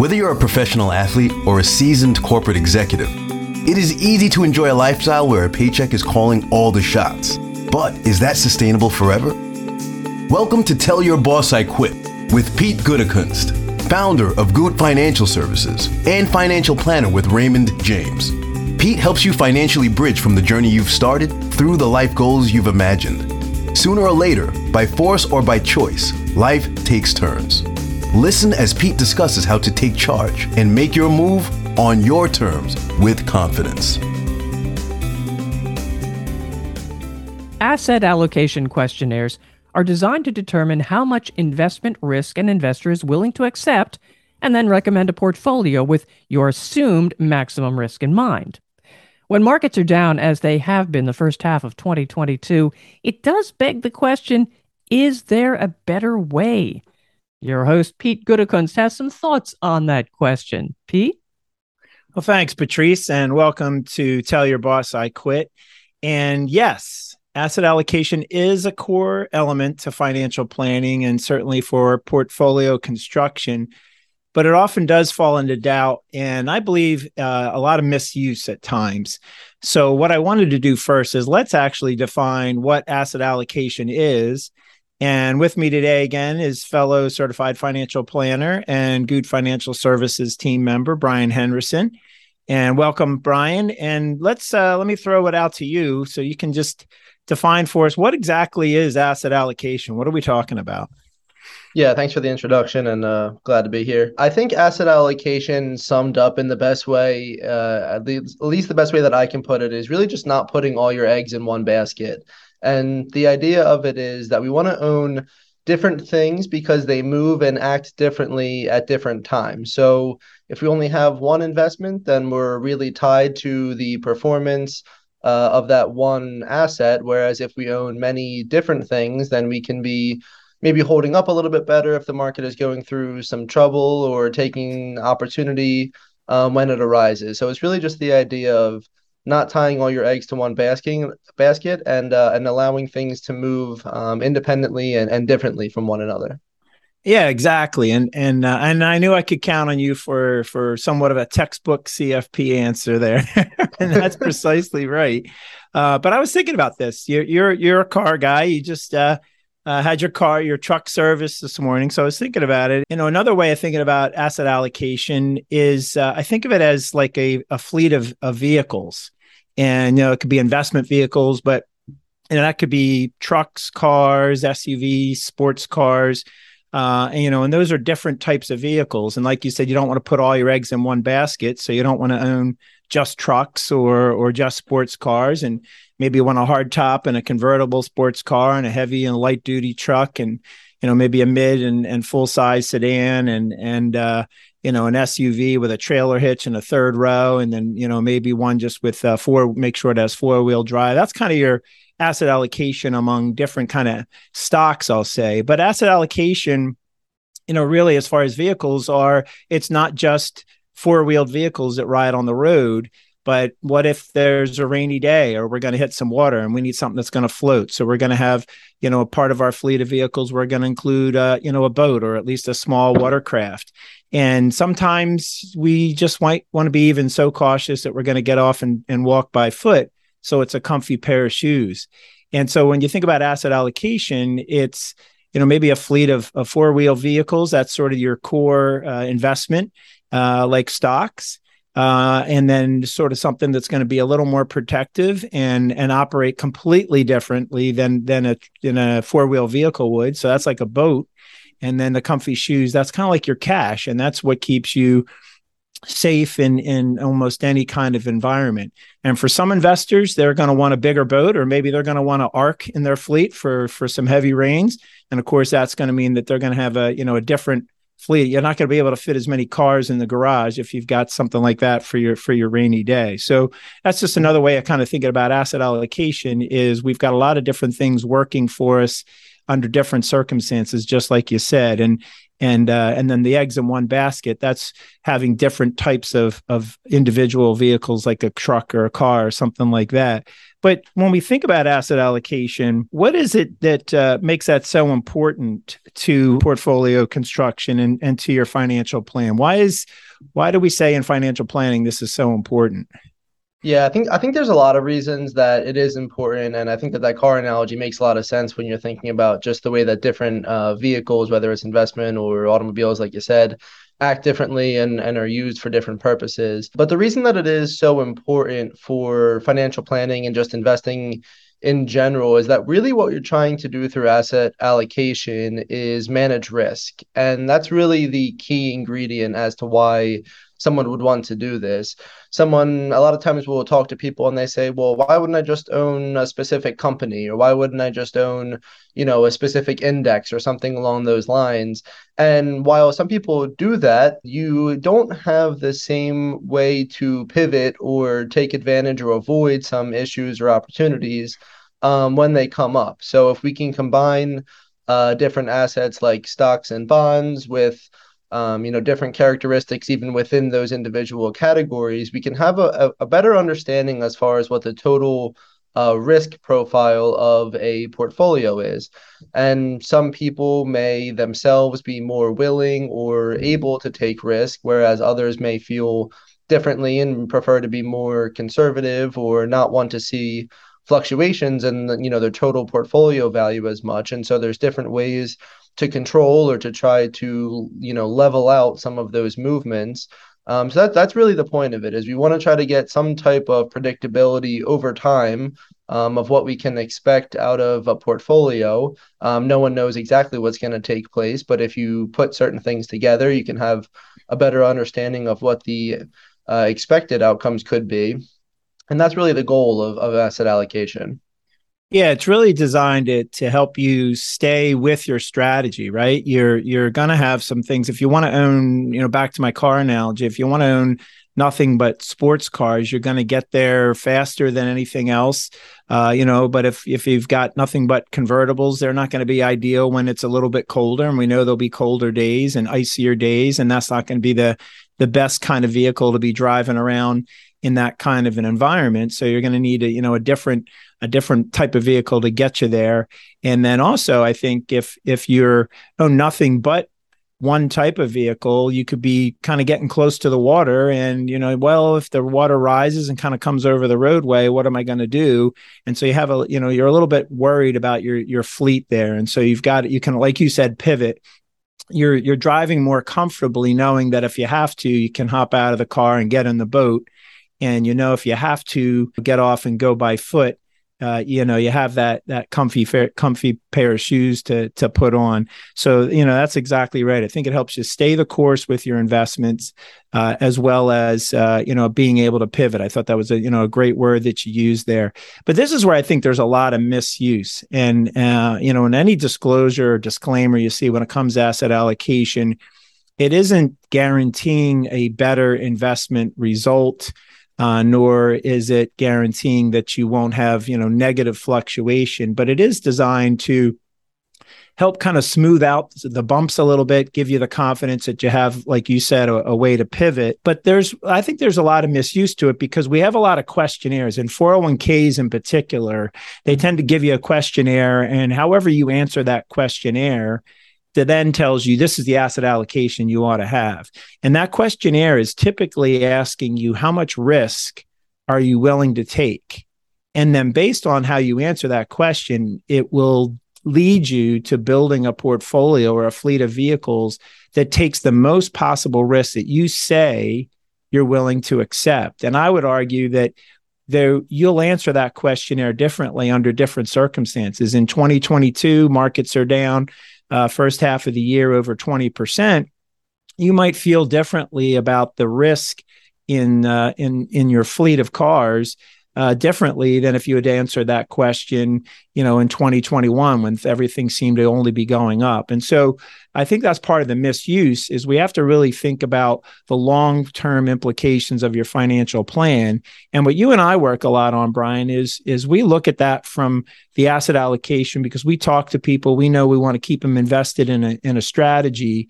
Whether you're a professional athlete or a seasoned corporate executive, it is easy to enjoy a lifestyle where a paycheck is calling all the shots. But is that sustainable forever? Welcome to Tell Your Boss I Quit with Pete Gutekunst, founder of Goot Financial Services and financial planner with Raymond James. Pete helps you financially bridge from the journey you've started through the life goals you've imagined. Sooner or later, by force or by choice, life takes turns. Listen as Pete discusses how to take charge and make your move on your terms with confidence. Asset allocation questionnaires are designed to determine how much investment risk an investor is willing to accept and then recommend a portfolio with your assumed maximum risk in mind. When markets are down, as they have been the first half of 2022, it does beg the question is there a better way? Your host, Pete Gutekunst, has some thoughts on that question. Pete? Well, thanks, Patrice, and welcome to Tell Your Boss I Quit. And yes, asset allocation is a core element to financial planning and certainly for portfolio construction, but it often does fall into doubt. And I believe uh, a lot of misuse at times. So, what I wanted to do first is let's actually define what asset allocation is. And with me today again is fellow certified financial planner and Goot Financial Services team member Brian Henrysen. And welcome, Brian. And let's uh, let me throw it out to you so you can just define for us what exactly is asset allocation. What are we talking about? Yeah, thanks for the introduction and uh, glad to be here. I think asset allocation summed up in the best way, uh, at, least, at least the best way that I can put it, is really just not putting all your eggs in one basket. And the idea of it is that we want to own different things because they move and act differently at different times. So if we only have one investment, then we're really tied to the performance uh, of that one asset. Whereas if we own many different things, then we can be maybe holding up a little bit better if the market is going through some trouble or taking opportunity um, when it arises. So it's really just the idea of not tying all your eggs to one basket basket and uh, and allowing things to move um, independently and, and differently from one another. Yeah, exactly. And and uh, and I knew I could count on you for for somewhat of a textbook CFP answer there, and that's precisely right. Uh, but I was thinking about this. You're you're you're a car guy. You just uh, uh, had your car, your truck service this morning. So I was thinking about it. You know, another way of thinking about asset allocation is uh, I think of it as like a, a fleet of, of vehicles. And, you know, it could be investment vehicles, but you know, that could be trucks, cars, SUVs, sports cars. Uh, and, you know, and those are different types of vehicles. And like you said, you don't want to put all your eggs in one basket. So you don't want to own just trucks or or just sports cars. And maybe you want a hard top and a convertible sports car and a heavy and light duty truck and you know maybe a mid and, and full size sedan and and uh, you know an SUV with a trailer hitch and a third row, and then you know maybe one just with uh, four. Make sure it has four wheel drive. That's kind of your asset allocation among different kind of stocks i'll say but asset allocation you know really as far as vehicles are it's not just four-wheeled vehicles that ride on the road but what if there's a rainy day or we're going to hit some water and we need something that's going to float so we're going to have you know a part of our fleet of vehicles we're going to include uh, you know a boat or at least a small watercraft and sometimes we just might want to be even so cautious that we're going to get off and, and walk by foot so it's a comfy pair of shoes. And so when you think about asset allocation, it's you know maybe a fleet of, of four wheel vehicles. That's sort of your core uh, investment, uh, like stocks. Uh, and then sort of something that's going to be a little more protective and and operate completely differently than than a in a four wheel vehicle would. So that's like a boat, and then the comfy shoes. That's kind of like your cash, and that's what keeps you safe in in almost any kind of environment. And for some investors, they're going to want a bigger boat, or maybe they're going to want an ark in their fleet for for some heavy rains. And of course, that's going to mean that they're going to have a you know a different fleet. You're not going to be able to fit as many cars in the garage if you've got something like that for your for your rainy day. So that's just mm-hmm. another way of kind of thinking about asset allocation. Is we've got a lot of different things working for us under different circumstances, just like you said, and and uh, and then the eggs in one basket that's having different types of of individual vehicles like a truck or a car or something like that. But when we think about asset allocation what is it that uh, makes that so important to portfolio construction and, and to your financial plan? Why is why do we say in financial planning this is so important yeah, I think I think there's a lot of reasons that it is important, and I think that that car analogy makes a lot of sense when you're thinking about just the way that different uh, vehicles, whether it's investment or automobiles, like you said, act differently and, and are used for different purposes. But the reason that it is so important for financial planning and just investing in general is that really what you're trying to do through asset allocation is manage risk. And that's really the key ingredient as to why someone would want to do this. Someone, a lot of times we'll talk to people and they say, well, why wouldn't I just own a specific company or why wouldn't I just own, you know, a specific index or something along those lines? And while some people do that, you don't have the same way to pivot or take advantage or avoid some issues or opportunities um, when they come up. So if we can combine uh, different assets like stocks and bonds with um, you know different characteristics even within those individual categories we can have a, a better understanding as far as what the total uh, risk profile of a portfolio is. And some people may themselves be more willing or able to take risk whereas others may feel differently and prefer to be more conservative or not want to see fluctuations in you know their total portfolio value as much. And so there's different ways to control or to try to you know level out some of those movements. Um, so that, that's really the point of it is we want to try to get some type of predictability over time um, of what we can expect out of a portfolio. Um, no one knows exactly what's going to take place but if you put certain things together you can have a better understanding of what the uh, expected outcomes could be. And that's really the goal of, of asset allocation yeah, it's really designed to, to help you stay with your strategy, right? You're you're gonna have some things. If you want to own, you know, back to my car analogy, if you want to own nothing but sports cars, you're gonna get there faster than anything else. Uh, you know, but if if you've got nothing but convertibles, they're not to be ideal when it's a little bit colder, and we know there'll be colder days and icier days, and that's not to be the the best kind of vehicle to be driving around in that kind of an environment. So you're to need a you know a different a different type of vehicle to get you there. And then also, I think if if you're oh nothing but one type of vehicle, you could be kind of getting close to the water. And, you know, well, if the water rises and kind of comes over the roadway, what am I going to do? And so you have a, you know, you're a little bit worried about your your fleet there. And so you've got you can, like you said, pivot. You're you're driving more comfortably knowing that if you have to, you can hop out of the car and get in the boat. And you know, if you have to get off and go by foot, uh, you know you have that that comfy comfy pair of shoes to to put on. So you know that's exactly right. I think it helps you stay the course with your investments uh, as well as uh, you know being able to pivot. I thought that was a you know a great word that you used there. But this is where i think there's a lot of misuse. And uh, you know in any disclosure or disclaimer you see when it comes to asset allocation it isn't guaranteeing a better investment result uh, nor is it guaranteeing that you won't have you know negative fluctuation but it is designed to help kind of smooth out the bumps a little bit give you the confidence that you have like you said a, a, way to pivot. But there's i think there's a lot of misuse to it because we have a lot of questionnaires and 401ks in particular they tend to give you a questionnaire and however you answer that questionnaire that then tells you this is the asset allocation you ought to have. And that questionnaire is typically asking you how much risk are you willing to take? And then based on how you answer that question, it will lead you to building a portfolio or a fleet of vehicles that takes the most possible risk that you say you're willing to accept. And I would argue that there you'll answer that questionnaire differently under different circumstances. In 2022, markets are down uh, first half of the year over 20%, you might feel differently about the risk in uh, in in your fleet of cars uh, differently than if you had answered that question, you know, in 2021 when everything seemed to only be going up. And so I think that's part of the misuse is we have to really think about the long-term implications of your financial plan. And what you and I work a lot on, Brian, is is we look at that from the asset allocation because we talk to people, we know we want to keep them invested in a in a strategy.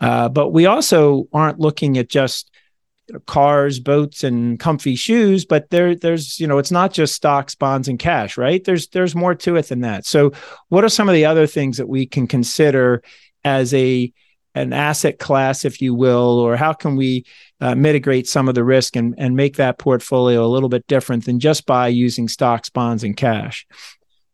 Uh, but we also aren't looking at just cars, boats, and comfy shoes. But there, there's you know, it's not just stocks, bonds, and cash, right? There's there's more to it than that. So, what are some of the other things that we can consider as a an asset class, if you will, or how can we uh, mitigate some of the risk and, and make that portfolio a little bit different than just by using stocks, bonds, and cash?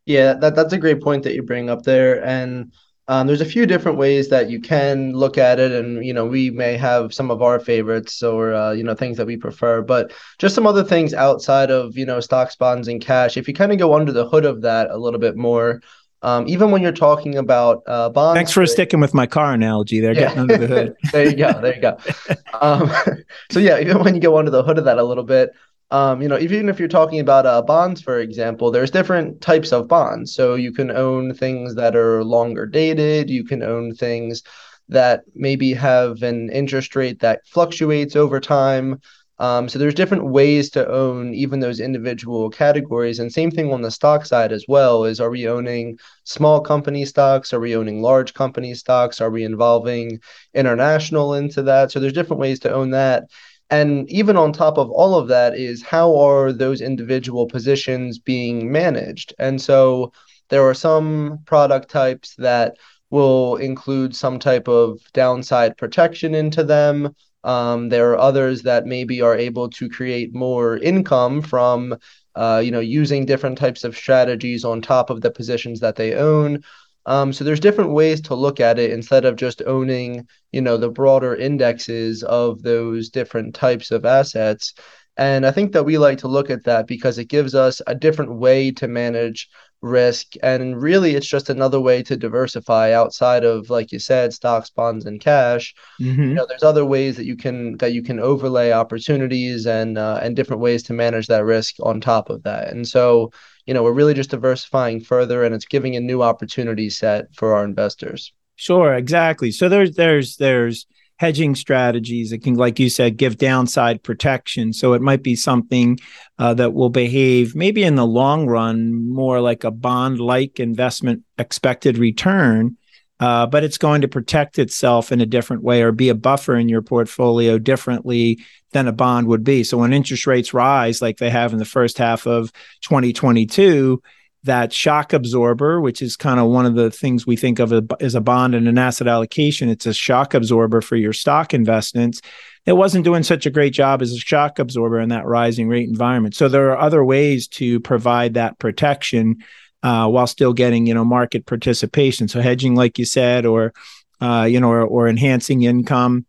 Yeah, that, that's a great point that you bring up there. And um, there's a few different ways that you can look at it, and you know we may have some of our favorites or uh, you know things that we prefer, but just some other things outside of you know stocks, bonds, and cash. If you kind of go under the hood of that a little bit more, um, even when you're talking about uh, bonds. Thanks for sticking with my car analogy. They're yeah. getting under the hood. there you go. There you go. Um, so yeah, even when you go under the hood of that a little bit, um, you know, even if you're talking about uh, bonds, for example, there's different types of bonds. So you can own things that are longer dated. You can own things that maybe have an interest rate that fluctuates over time. Um, so there's different ways to own even those individual categories. And same thing on the stock side as well is are we owning small company stocks? Are we owning large company stocks? Are we involving international into that? So there's different ways to own that. And even on top of all of that is how are those individual positions being managed? And so there are some product types that will include some type of downside protection into them. Um, there are others that maybe are able to create more income from, uh, you know, using different types of strategies on top of the positions that they own. Um, so there's different ways to look at it instead of just owning, you know, the broader indexes of those different types of assets. And I think that we like to look at that because it gives us a different way to manage risk. And really, it's just another way to diversify outside of, like you said, stocks, bonds, and cash. Mm-hmm. You know, there's other ways that you can that you can overlay opportunities and uh, and different ways to manage that risk on top of that. And so, you know, we're really just diversifying further and it's giving a new opportunity set for our investors. Sure, exactly. So there's there's there's hedging strategies that can, like you said, give downside protection. So it might be something uh, that will behave maybe in the long run more like a bond like investment expected return. Uh, but it's going to protect itself in a different way or be a buffer in your portfolio differently than a bond would be. So when interest rates rise, like they have in the first half of 2022, that shock absorber, which is kind of one of the things we think of as a bond and an asset allocation, it's a shock absorber for your stock investments. It wasn't doing such a great job as a shock absorber in that rising rate environment. So there are other ways to provide that protection uh, while still getting, you know, market participation. So hedging, like you said, or uh, you know, or, or enhancing income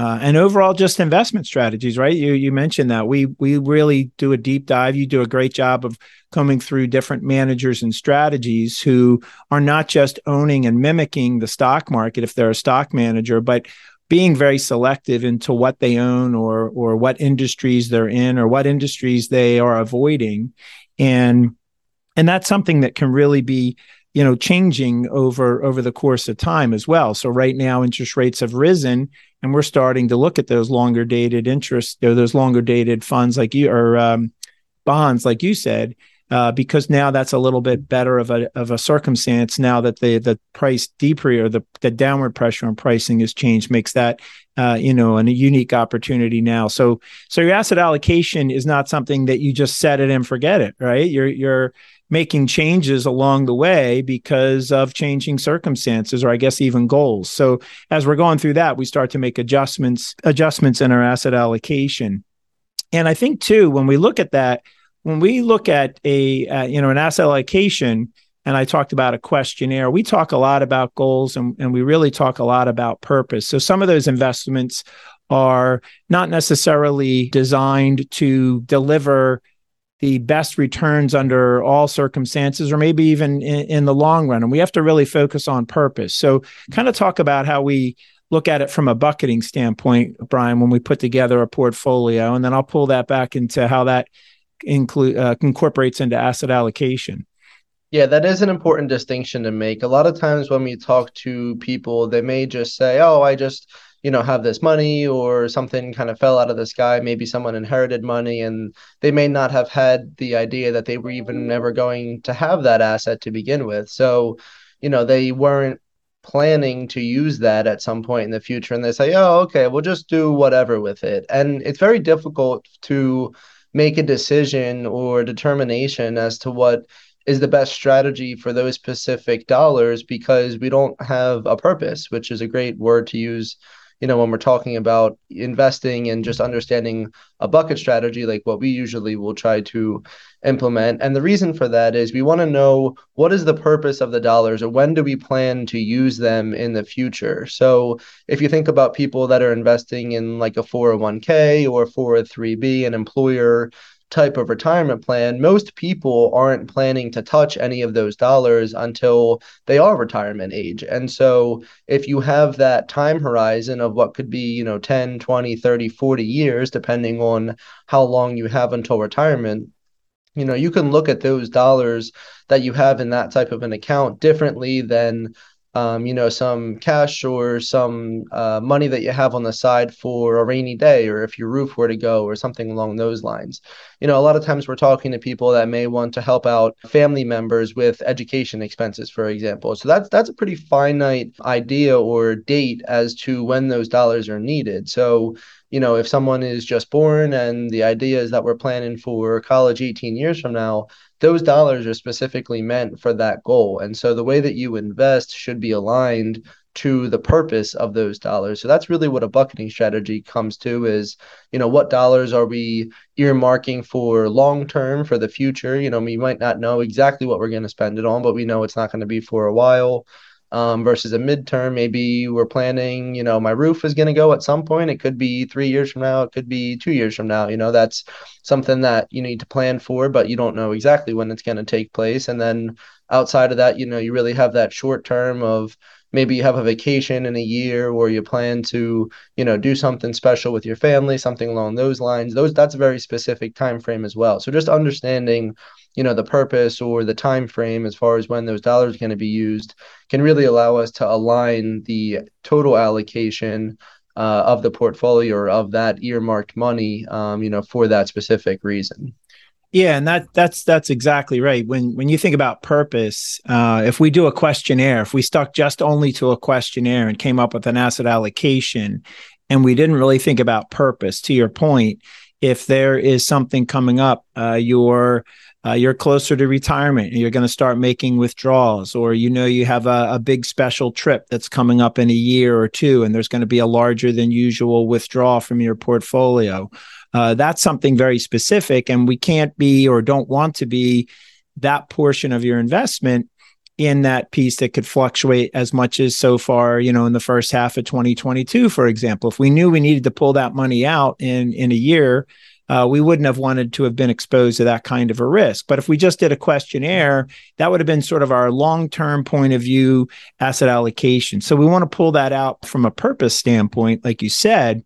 uh, and overall just investment strategies right? You you mentioned that. We we really do a deep dive. You do a great job of coming through different managers and strategies who are not just owning and mimicking the stock market if they're a stock manager but being very selective into what they own or or what industries they're in or what industries they are avoiding. And and that's something that can really be you know changing over over the course of time as well. So right now interest rates have risen and we're starting to look at those longer dated interests or those longer dated funds like you or um, bonds like you said uh, because now that's a little bit better of a of a circumstance now that the the price depre or the the downward pressure on pricing has changed makes that uh, you know a unique opportunity now. So so your asset allocation is not something that you just set it and forget it right? You're you're making changes along the way because of changing circumstances or I guess even goals. So as we're going through that, we start to make adjustments adjustments in our asset allocation. And I think too when we look at that, when we look at a uh, you know an asset allocation and I talked about a questionnaire, we talk a lot about goals and, and we really talk a lot about purpose. So some of those investments are not necessarily designed to deliver the best returns under all circumstances or maybe even in, in, the long run and we have to really focus on purpose so kind of talk about how we look at it from a bucketing standpoint brian when we put together a portfolio and then i'll pull that back into how that include uh, incorporates into asset allocation. Yeah, that is an important distinction to make. A lot of times when we talk to people, they may just say, "Oh, I just, you know, have this money or something kind of fell out of the sky, maybe someone inherited money and they may not have had the idea that they were even ever going to have that asset to begin with." So, you know, they weren't planning to use that at some point in the future and they say, "Oh, okay, we'll just do whatever with it." And it's very difficult to make a decision or determination as to what is the best strategy for those specific dollars because we don't have a purpose, which is a great word to use, you know, when we're talking about investing and just understanding a bucket strategy like what we usually will try to implement. And the reason for that is we want to know what is the purpose of the dollars or when do we plan to use them in the future. So if you think about people that are investing in like a 401k or 403b, an employer type of retirement plan, most people aren't planning to touch any of those dollars until they are retirement age. And so if you have that time horizon of what could be, you know, 10, 20, 30, 40 years, depending on how long you have until retirement, you know, you can look at those dollars that you have in that type of an account differently than um, you know, some cash or some uh, money that you have on the side for a rainy day, or if your roof were to go, or something along those lines. You know, a lot of times we're talking to people that may want to help out family members with education expenses, for example. So that's that's a pretty finite idea or date as to when those dollars are needed. So you know, if someone is just born and the idea is that we're planning for college 18 years from now, those dollars are specifically meant for that goal. And so the way that you invest should be aligned to the purpose of those dollars. So that's really what a bucketing strategy comes to is, you know, what dollars are we earmarking for long term for the future? You know, we might not know exactly what we're going to spend it on, but we know it's not going to be for a while um, versus a midterm. Maybe we're planning, you know, my roof is going to go at some point. It could be three years from now. It could be two years from now. You know, that's something that you need to plan for, but you don't know exactly when it's going to take place. And then outside of that, you know, you really have that short term of maybe you have a vacation in a year or you plan to you know do something special with your family something along those lines those that's a very specific time frame as well so just understanding you know the purpose or the time frame as far as when those dollars are going to be used can really allow us to align the total allocation uh, of the portfolio or of that earmarked money um, you know for that specific reason yeah, and that that's that's exactly right. When when you think about purpose, uh, if we do a questionnaire, if we stuck just only to a questionnaire and came up with an asset allocation, and we didn't really think about purpose, to your point, if there is something coming up, uh, you're uh, you're closer to retirement and you're going to start making withdrawals, or you know you have a, a, big special trip that's coming up in a year or two, and there's going to be a larger than usual withdrawal from your portfolio. Uh, that's something very specific, and we can't be or don't want to be that portion of your investment in that piece that could fluctuate as much as so far, you know, in the first half of 2022, for example. If we knew we needed to pull that money out in in a year, uh, we wouldn't have wanted to have been exposed to that kind of a risk. But if we just did a questionnaire, that would have been sort of our long term point of view asset allocation. So we want to pull that out from a purpose standpoint, like you said.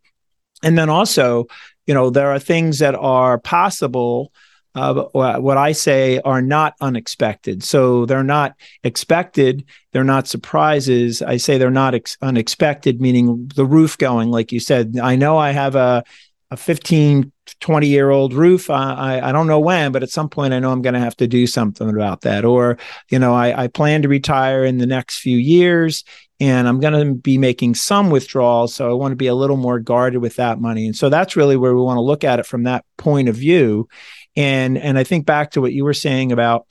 And then also, you know, there are things that are possible. Uh, what I say are not unexpected. So they're not expected. They're not surprises. I say they're not ex- unexpected, meaning the roof going, like you said. I know I have a a 15 20 year old roof I, I don't know when but at some point i know i'm going to have to do something about that. Or you know I, I plan to retire in the next few years and i'm going to be making some withdrawals so i want to be a little more guarded with that money. And so that's really where we want to look at it from that point of view. And and i think back to what you were saying about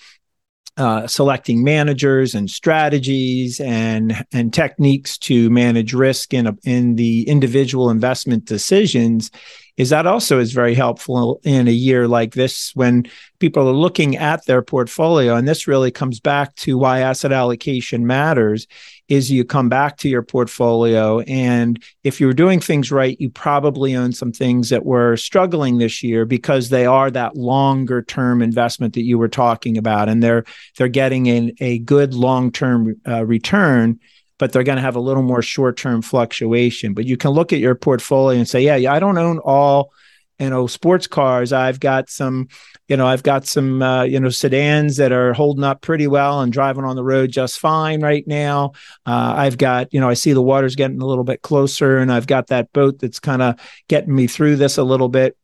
uh, selecting managers and strategies and and techniques to manage risk in a, in the individual investment decisions is that also is very helpful in a year like this when people are looking at their portfolio. And this really comes back to why asset allocation matters is you come back to your portfolio. And if you're doing things right you probably own some things that were struggling this year because they are that longer term investment that you were talking about. And they're they're getting a, a good long term uh, return but they're going to have a little more short term fluctuation. But you can look at your portfolio and say, yeah, yeah, I don't own all you know sports cars. I've got some you know i've got some uh, you know sedans that are holding up pretty well and driving on the road just fine right now. Uh, i've got you know i see the water's getting a little bit closer and i've got that boat that's kind of getting me through this a little bit.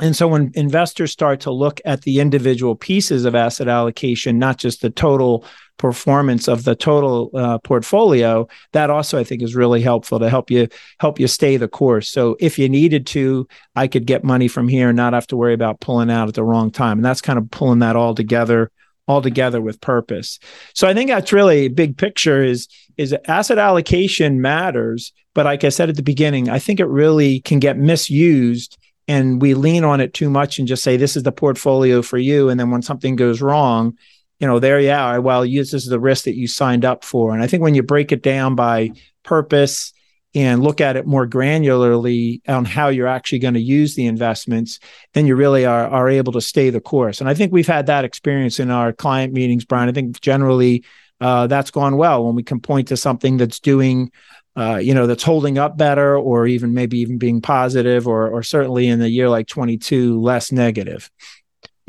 And so when investors start to look at the individual pieces of asset allocation, not just the total performance of the total uh, portfolio, that also I think is really helpful to help you help you stay the course. So if you needed to, I could get money from here and not have to worry about pulling out at the wrong time. And that's kind of pulling that all together all together with purpose. So I think that's really big picture is is asset allocation matters, but like I said at the beginning, I think it really can get misused and we lean on it too much and just say this is the portfolio for you and then when something goes wrong you know there you are well this is the risk that you signed up for and i think when you break it down by purpose and look at it more granularly on how you're actually going to use the investments, then you really are, are able to stay the course. And I think we've had that experience in our client meetings, Brian. I think generally uh, that's gone well when we can point to something that's doing uh, you know, that's holding up better, or even maybe even being positive, or or certainly in a year like 22, less negative.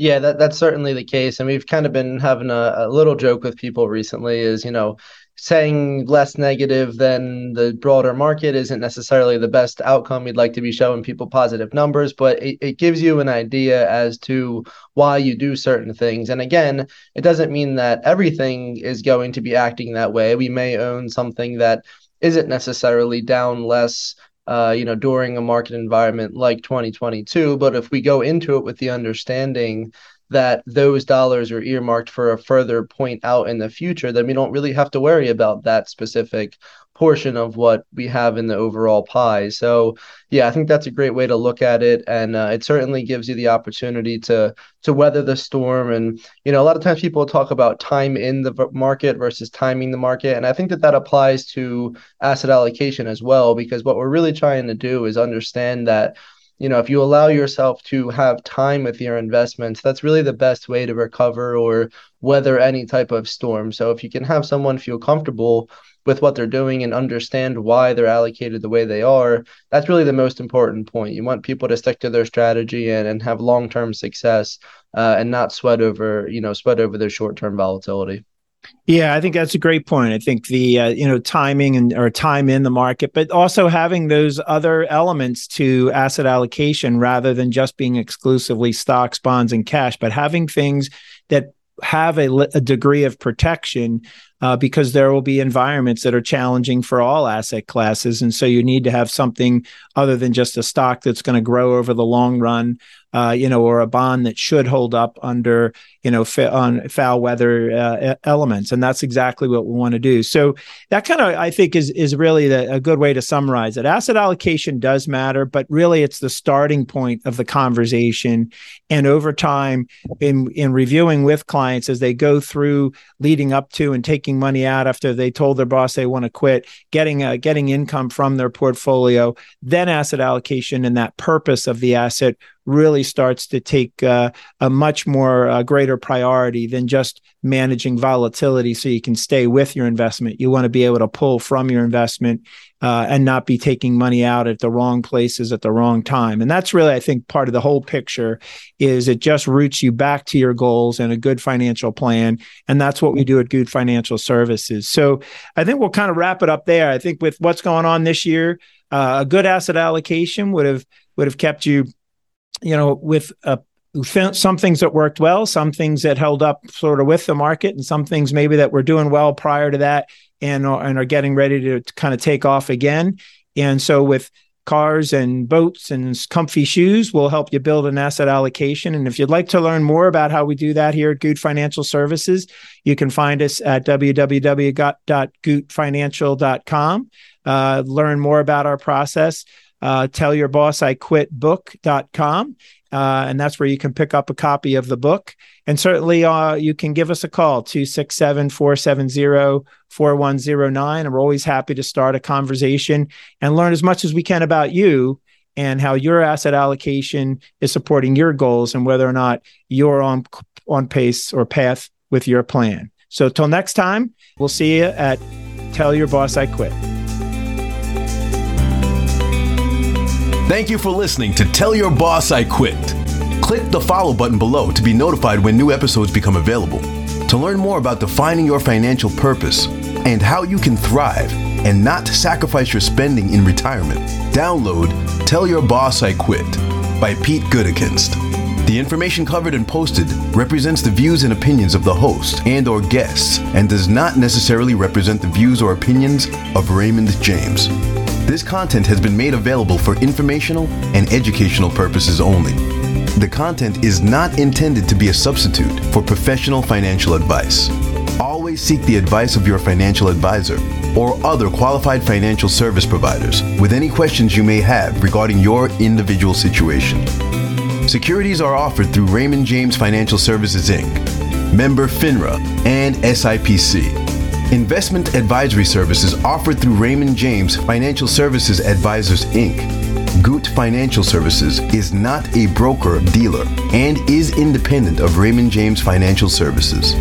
Yeah, that that's certainly the case, and we've kind of been having a, a little joke with people recently. Is you know, saying less negative than the broader market isn't necessarily the best outcome. We'd like to be showing people positive numbers, but it, it gives you an idea as to why you do certain things. And again, it doesn't mean that everything is going to be acting that way. We may own something that isn't necessarily down less uh, you know, during a market environment like 2022. But if we go into it with the understanding that those dollars are earmarked for a further point out in the future, then we don't really have to worry about that specific portion of what we have in the overall pie. So yeah, I think that's a great way to look at it, and uh, it certainly gives you the opportunity to to weather the storm. And you know, a lot of times people talk about time in the market versus timing the market, and I think that that applies to asset allocation as well, because what we're really trying to do is understand that you know, if you allow yourself to have time with your investments, that's really the best way to recover or weather any type of storm. So if you can have someone feel comfortable with what they're doing and understand why they're allocated the way they are, that's really the most important point. You want people to stick to their strategy and, and have long term success uh, and not sweat over, you know, sweat over their short term volatility. Yeah, I think that's a great point. I think the uh, you know timing and or time in the market, but also having those other elements to asset allocation rather than just being exclusively stocks, bonds, and cash, but having things that have a, a degree of protection uh, because there will be environments that are challenging for all asset classes. And so you need to have something other than just a stock that's going to grow over the long run, uh, you know, or a bond that should hold up under, you know, fa- on foul weather uh, elements. And that's exactly what we want to do. So that kind of, I think, is is really the, a good way to summarize it. Asset allocation does matter, but really it's the starting point of the conversation. And over time, in in reviewing with clients as they go through leading up to and taking money out after they told their boss they want to quit, getting uh, getting income from their portfolio, then asset allocation and that purpose of the asset really starts to take uh, a much more uh, greater priority than just managing volatility so you can stay with your investment. You want to be able to pull from your investment uh, and not be taking money out at the wrong places at the wrong time. And that's really, I think, part of the whole picture is it just roots you back to your goals and a good financial plan. And that's what we do at Goot Financial Services. So I think we'll kind of wrap it up there. I think with what's going on this year, uh, a good asset allocation would have would have kept you you know, with a some things that worked well, some things that held up sort of with the market, and some things maybe that were doing well prior to that and are, and are getting ready to, to kind of take off again. And so with cars and boats and comfy shoes will help you build an asset allocation. And if you'd like to learn more about how we do that here at Goot Financial Services, you can find us at www.gootfinancial.com. Uh, learn more about our process uh, tell your boss I quit book.com. Uh, and that's where you can pick up a copy of the book. And certainly uh, you can give us a call, 267 470 4109. And we're always happy to start a conversation and learn as much as we can about you and how your asset allocation is supporting your goals and whether or not you're on, on pace or path with your plan. So, till next time, we'll see you at Tell Your Boss I Quit. Thank you for listening to Tell Your Boss I Quit. Click the follow button below to be notified when new episodes become available. To learn more about defining your financial purpose and how you can thrive and not sacrifice your spending in retirement, download Tell Your Boss I Quit by Pete Gutekunst. The information covered and posted represents the views and opinions of the host and or guests and does not necessarily represent the views or opinions of Raymond James. This content has been made available for informational and educational purposes only. The content is not intended to be a substitute for professional financial advice. Always seek the advice of your financial advisor or other qualified financial service providers with any questions you may have regarding your individual situation. Securities are offered through Raymond James Financial Services Inc., member FINRA, and SIPC. Investment advisory services offered through Raymond James Financial Services Advisors Inc. Goot Financial Services is not a broker dealer and is independent of Raymond James Financial Services.